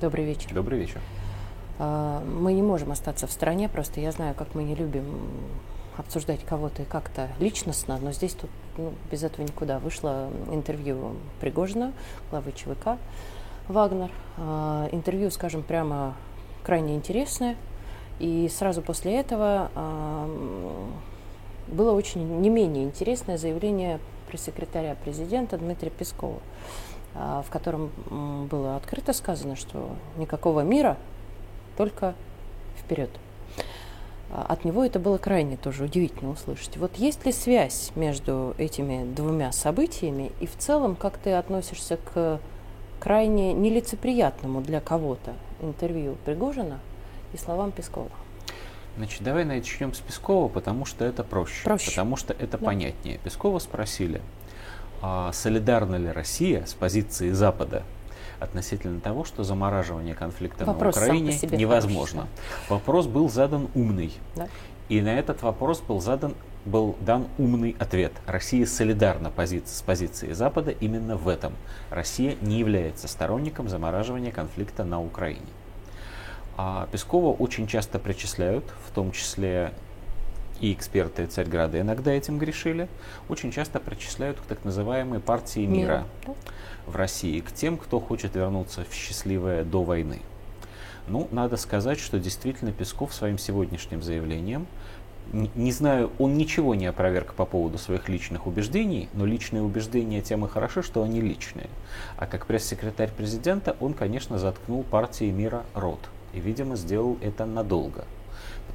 Добрый вечер. Добрый вечер. А, мы не можем остаться в стороне, просто я знаю, как мы не любим обсуждать кого-то и как-то личностно, но здесь тут ну, без этого никуда. Вышло интервью Пригожина, главы ЧВК Вагнер. А, интервью, скажем прямо, крайне интересное. И сразу после этого а, было очень не менее интересное заявление пресс-секретаря президента Дмитрия Пескова, в котором было открыто сказано, что никакого мира, только вперед. А, от него это было крайне тоже удивительно услышать. Вот есть ли связь между этими двумя событиями и в целом, как ты относишься к крайне нелицеприятному для кого-то интервью Пригожина и словам Пескова? Значит, давай начнем с Пескова, потому что это проще. проще. Потому что это да. понятнее. Пескова спросили, а солидарна ли Россия с позиции Запада относительно того, что замораживание конфликта вопрос на Украине невозможно. Хороший, Вопрос был задан умный. Да. И на этот вопрос был задан был дан умный ответ. Россия солидарна пози с позицией Запада именно в этом. Россия не является сторонником замораживания конфликта на Украине. А Пескова очень часто причисляют, в том числе и эксперты Царьграда иногда этим грешили, очень часто причисляют к так называемой партии мира, мира в России, к тем, кто хочет вернуться в счастливое до войны. Ну, надо сказать, что действительно Песков своим сегодняшним заявлением, не, не знаю, он ничего не опроверг по поводу своих личных убеждений, но личные убеждения тем и хороши, что они личные. А как пресс-секретарь президента, он, конечно, заткнул партии мира рот. И, видимо, сделал это надолго.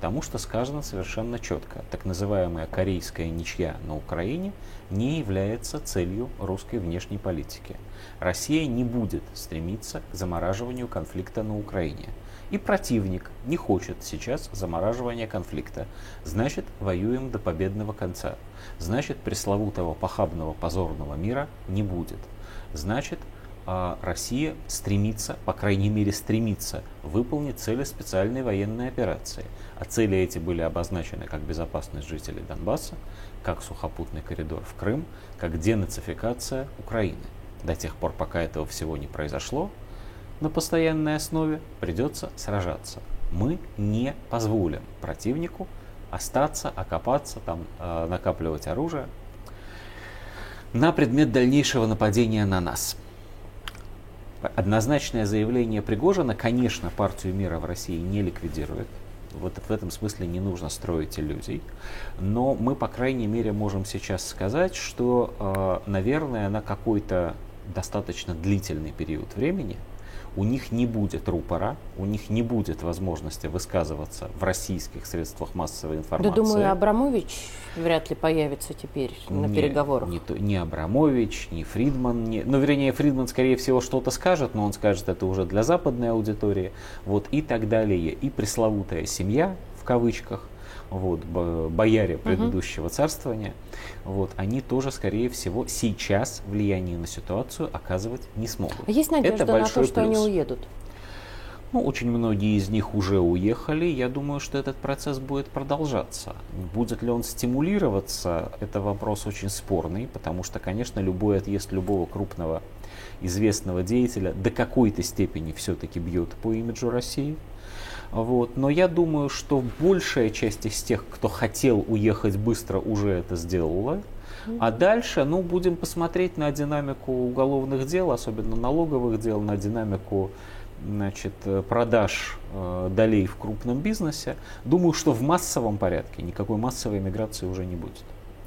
Потому что сказано совершенно четко, так называемая корейская ничья на Украине не является целью русской внешней политики. Россия не будет стремиться к замораживанию конфликта на Украине. И противник не хочет сейчас замораживания конфликта. Значит, воюем до победного конца. Значит, пресловутого похабного позорного мира не будет. Значит, Россия стремится, по крайней мере стремится, выполнить цели специальной военной операции. А цели эти были обозначены как безопасность жителей Донбасса, как сухопутный коридор в Крым, как денацификация Украины. До тех пор, пока этого всего не произошло, на постоянной основе придется сражаться. Мы не позволим противнику остаться, окопаться, там, э, накапливать оружие на предмет дальнейшего нападения на нас. Однозначное заявление Пригожина, конечно, партию мира в России не ликвидирует. Вот в этом смысле не нужно строить иллюзий. Но мы, по крайней мере, можем сейчас сказать, что, э, наверное, на какой-то достаточно длительный период времени – у них не будет рупора, у них не будет возможности высказываться в российских средствах массовой информации. Да, думаю, Абрамович вряд ли появится теперь на не, переговорах. Не, не Абрамович, не Фридман, не, ну, вернее, Фридман, скорее всего, что-то скажет, но он скажет это уже для западной аудитории, вот, и так далее. И пресловутая семья, в кавычках, вот, бояре предыдущего угу. царствования, вот, они тоже, скорее всего, сейчас влияние на ситуацию оказывать не смогут. А есть надежда Это на то, что плюс. они уедут? Ну, очень многие из них уже уехали. Я думаю, что этот процесс будет продолжаться. Будет ли он стимулироваться, это вопрос очень спорный, потому что, конечно, любой отъезд любого крупного известного деятеля до какой-то степени все-таки бьет по имиджу России. Вот. Но я думаю, что большая часть из тех, кто хотел уехать быстро, уже это сделала. А дальше, ну, будем посмотреть на динамику уголовных дел, особенно налоговых дел, на динамику значит, продаж э, долей в крупном бизнесе. Думаю, что в массовом порядке никакой массовой миграции уже не будет.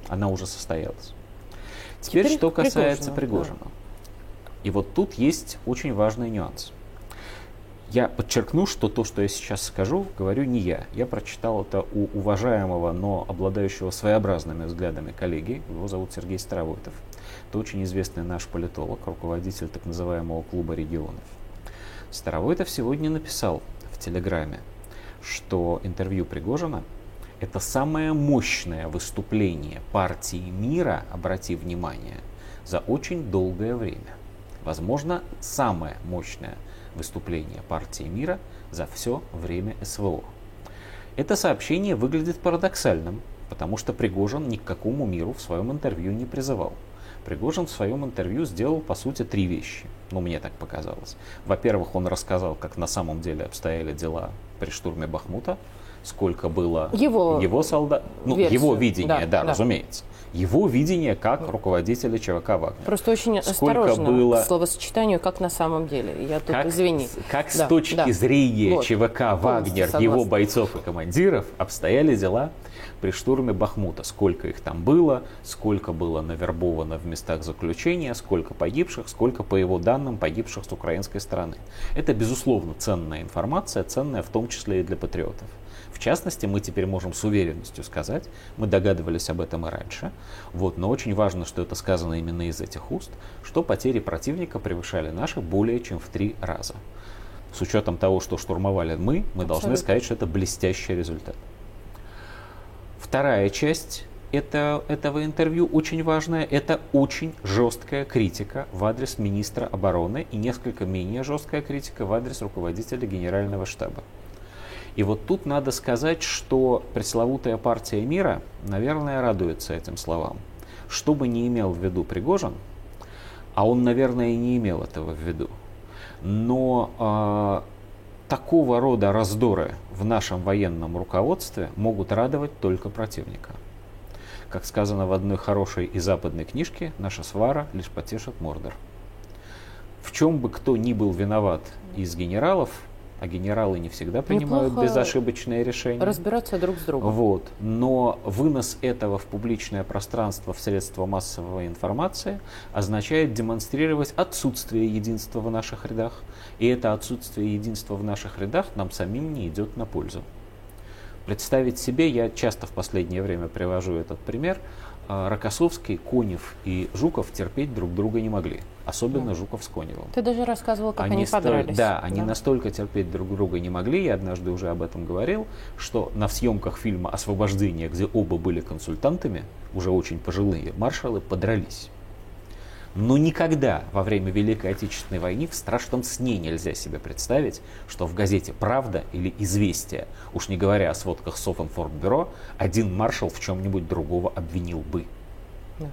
Она уже состоялась. Теперь, Теперь что касается Пригожина. Да. И вот тут есть очень важный нюанс. Я подчеркну, что то, что я сейчас скажу, говорю не я. Я прочитал это у уважаемого, но обладающего своеобразными взглядами коллеги. Его зовут Сергей Старовойтов. Это очень известный наш политолог, руководитель так называемого клуба регионов. Старовойтов сегодня написал в Телеграме, что интервью Пригожина – это самое мощное выступление партии мира, обрати внимание, за очень долгое время. Возможно, самое мощное выступления партии мира за все время СВО. Это сообщение выглядит парадоксальным, потому что Пригожин ни к какому миру в своем интервью не призывал. Пригожин в своем интервью сделал, по сути, три вещи. Ну, мне так показалось. Во-первых, он рассказал, как на самом деле обстояли дела при штурме Бахмута, сколько было его, его солдат, ну, версию. его видение, да, да, да, разумеется. Его видение как руководителя ЧВК Вагнер. Просто очень сколько осторожно было... к словосочетанию «как на самом деле». Я тут, как, извини. Как да, с точки да. зрения вот. ЧВК Вагнер, его бойцов и командиров обстояли дела при штурме Бахмута. Сколько их там было, сколько было навербовано в местах заключения, сколько погибших, сколько, по его данным, погибших с украинской стороны. Это, безусловно, ценная информация, ценная в том числе и для патриотов. В частности, мы теперь можем с уверенностью сказать, мы догадывались об этом и раньше, вот, но очень важно, что это сказано именно из этих уст, что потери противника превышали наши более чем в три раза. С учетом того, что штурмовали мы, мы Абсолютно. должны сказать, что это блестящий результат. Вторая часть это, этого интервью очень важная. Это очень жесткая критика в адрес министра обороны и несколько менее жесткая критика в адрес руководителя генерального штаба. И вот тут надо сказать, что пресловутая партия мира, наверное, радуется этим словам. Что бы не имел в виду Пригожин, а он, наверное, и не имел этого в виду, но э, такого рода раздоры в нашем военном руководстве могут радовать только противника. Как сказано в одной хорошей и западной книжке, наша свара лишь потешит Мордор. В чем бы кто ни был виноват из генералов, а генералы не всегда принимают Неплохо безошибочные решения. Разбираться друг с другом. Вот. Но вынос этого в публичное пространство, в средства массовой информации означает демонстрировать отсутствие единства в наших рядах. И это отсутствие единства в наших рядах нам самим не идет на пользу. Представить себе, я часто в последнее время привожу этот пример, Рокоссовский, Конев и Жуков терпеть друг друга не могли. Особенно да. Жуков с Коневым. Ты даже рассказывал, как они, они подрались. Да, они да. настолько терпеть друг друга не могли, я однажды уже об этом говорил, что на съемках фильма «Освобождение», где оба были консультантами, уже очень пожилые маршалы, подрались. Но никогда во время Великой Отечественной войны в страшном сне нельзя себе представить, что в газете «Правда» или «Известия», уж не говоря о сводках Софинформбюро, один маршал в чем-нибудь другого обвинил бы. Да.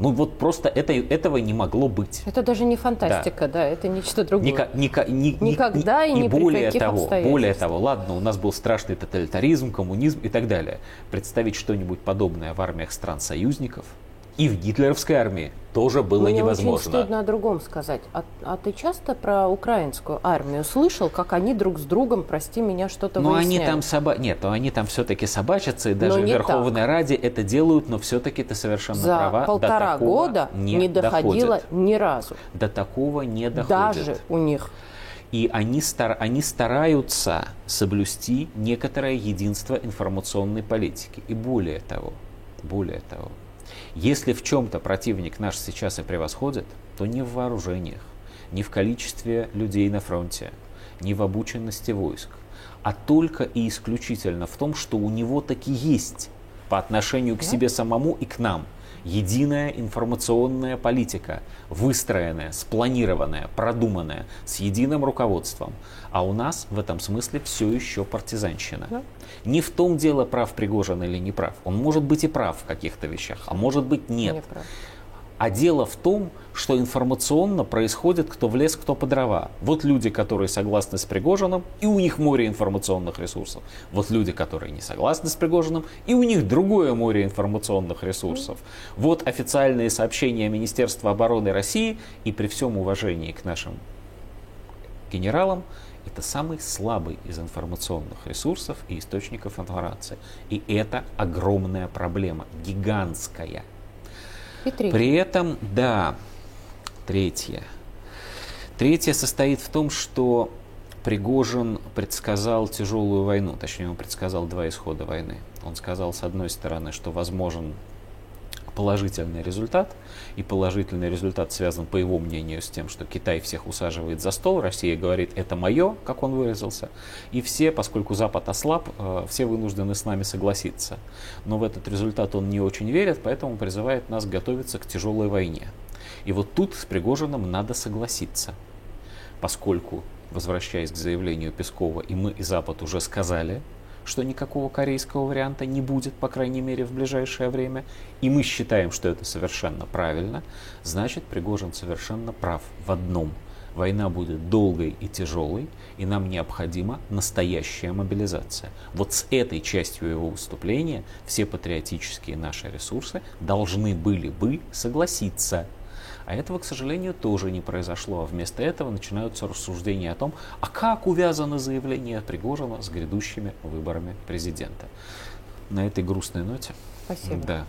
Ну вот просто это, этого не могло быть. Это даже не фантастика, да, да это нечто другое. Ника, ника, ни, Никогда ни, и не более при того, более того, ладно, у нас был страшный тоталитаризм, коммунизм и так далее. Представить что-нибудь подобное в армиях стран-союзников – и в гитлеровской армии тоже было Мне невозможно. очень стыдно о другом сказать. А, а ты часто про украинскую армию слышал, как они друг с другом, прости меня, что-то но выясняют? они там соба... Нет, но они там все-таки собачатся, и даже в Верховной так. Раде это делают, но все-таки ты совершенно За права. полтора года не, не доходило доходит. ни разу. До такого не доходит. Даже у них. И они, стар... они стараются соблюсти некоторое единство информационной политики. И более того, более того, если в чем-то противник наш сейчас и превосходит, то не в вооружениях, не в количестве людей на фронте, не в обученности войск, а только и исключительно в том, что у него таки есть по отношению к себе самому и к нам единая информационная политика, выстроенная, спланированная, продуманная, с единым руководством. А у нас в этом смысле все еще партизанщина. Да. Не в том дело, прав Пригожин или не прав. Он может быть и прав в каких-то вещах, а может быть нет. Не прав. А дело в том, что информационно происходит кто в лес, кто по дрова. Вот люди, которые согласны с Пригожиным, и у них море информационных ресурсов. Вот люди, которые не согласны с Пригожиным, и у них другое море информационных ресурсов. Вот официальные сообщения Министерства обороны России, и при всем уважении к нашим генералам, это самый слабый из информационных ресурсов и источников информации. И это огромная проблема, гигантская – и третье. При этом, да, третье. Третье состоит в том, что Пригожин предсказал тяжелую войну, точнее, он предсказал два исхода войны. Он сказал, с одной стороны, что возможен положительный результат. И положительный результат связан, по его мнению, с тем, что Китай всех усаживает за стол, Россия говорит, это мое, как он выразился. И все, поскольку Запад ослаб, э, все вынуждены с нами согласиться. Но в этот результат он не очень верит, поэтому призывает нас готовиться к тяжелой войне. И вот тут с Пригожиным надо согласиться, поскольку, возвращаясь к заявлению Пескова, и мы, и Запад уже сказали, что никакого корейского варианта не будет, по крайней мере, в ближайшее время, и мы считаем, что это совершенно правильно, значит, Пригожин совершенно прав в одном. Война будет долгой и тяжелой, и нам необходима настоящая мобилизация. Вот с этой частью его выступления все патриотические наши ресурсы должны были бы согласиться. А этого, к сожалению, тоже не произошло. А вместо этого начинаются рассуждения о том, а как увязано заявление Пригожина с грядущими выборами президента. На этой грустной ноте. Спасибо. Да.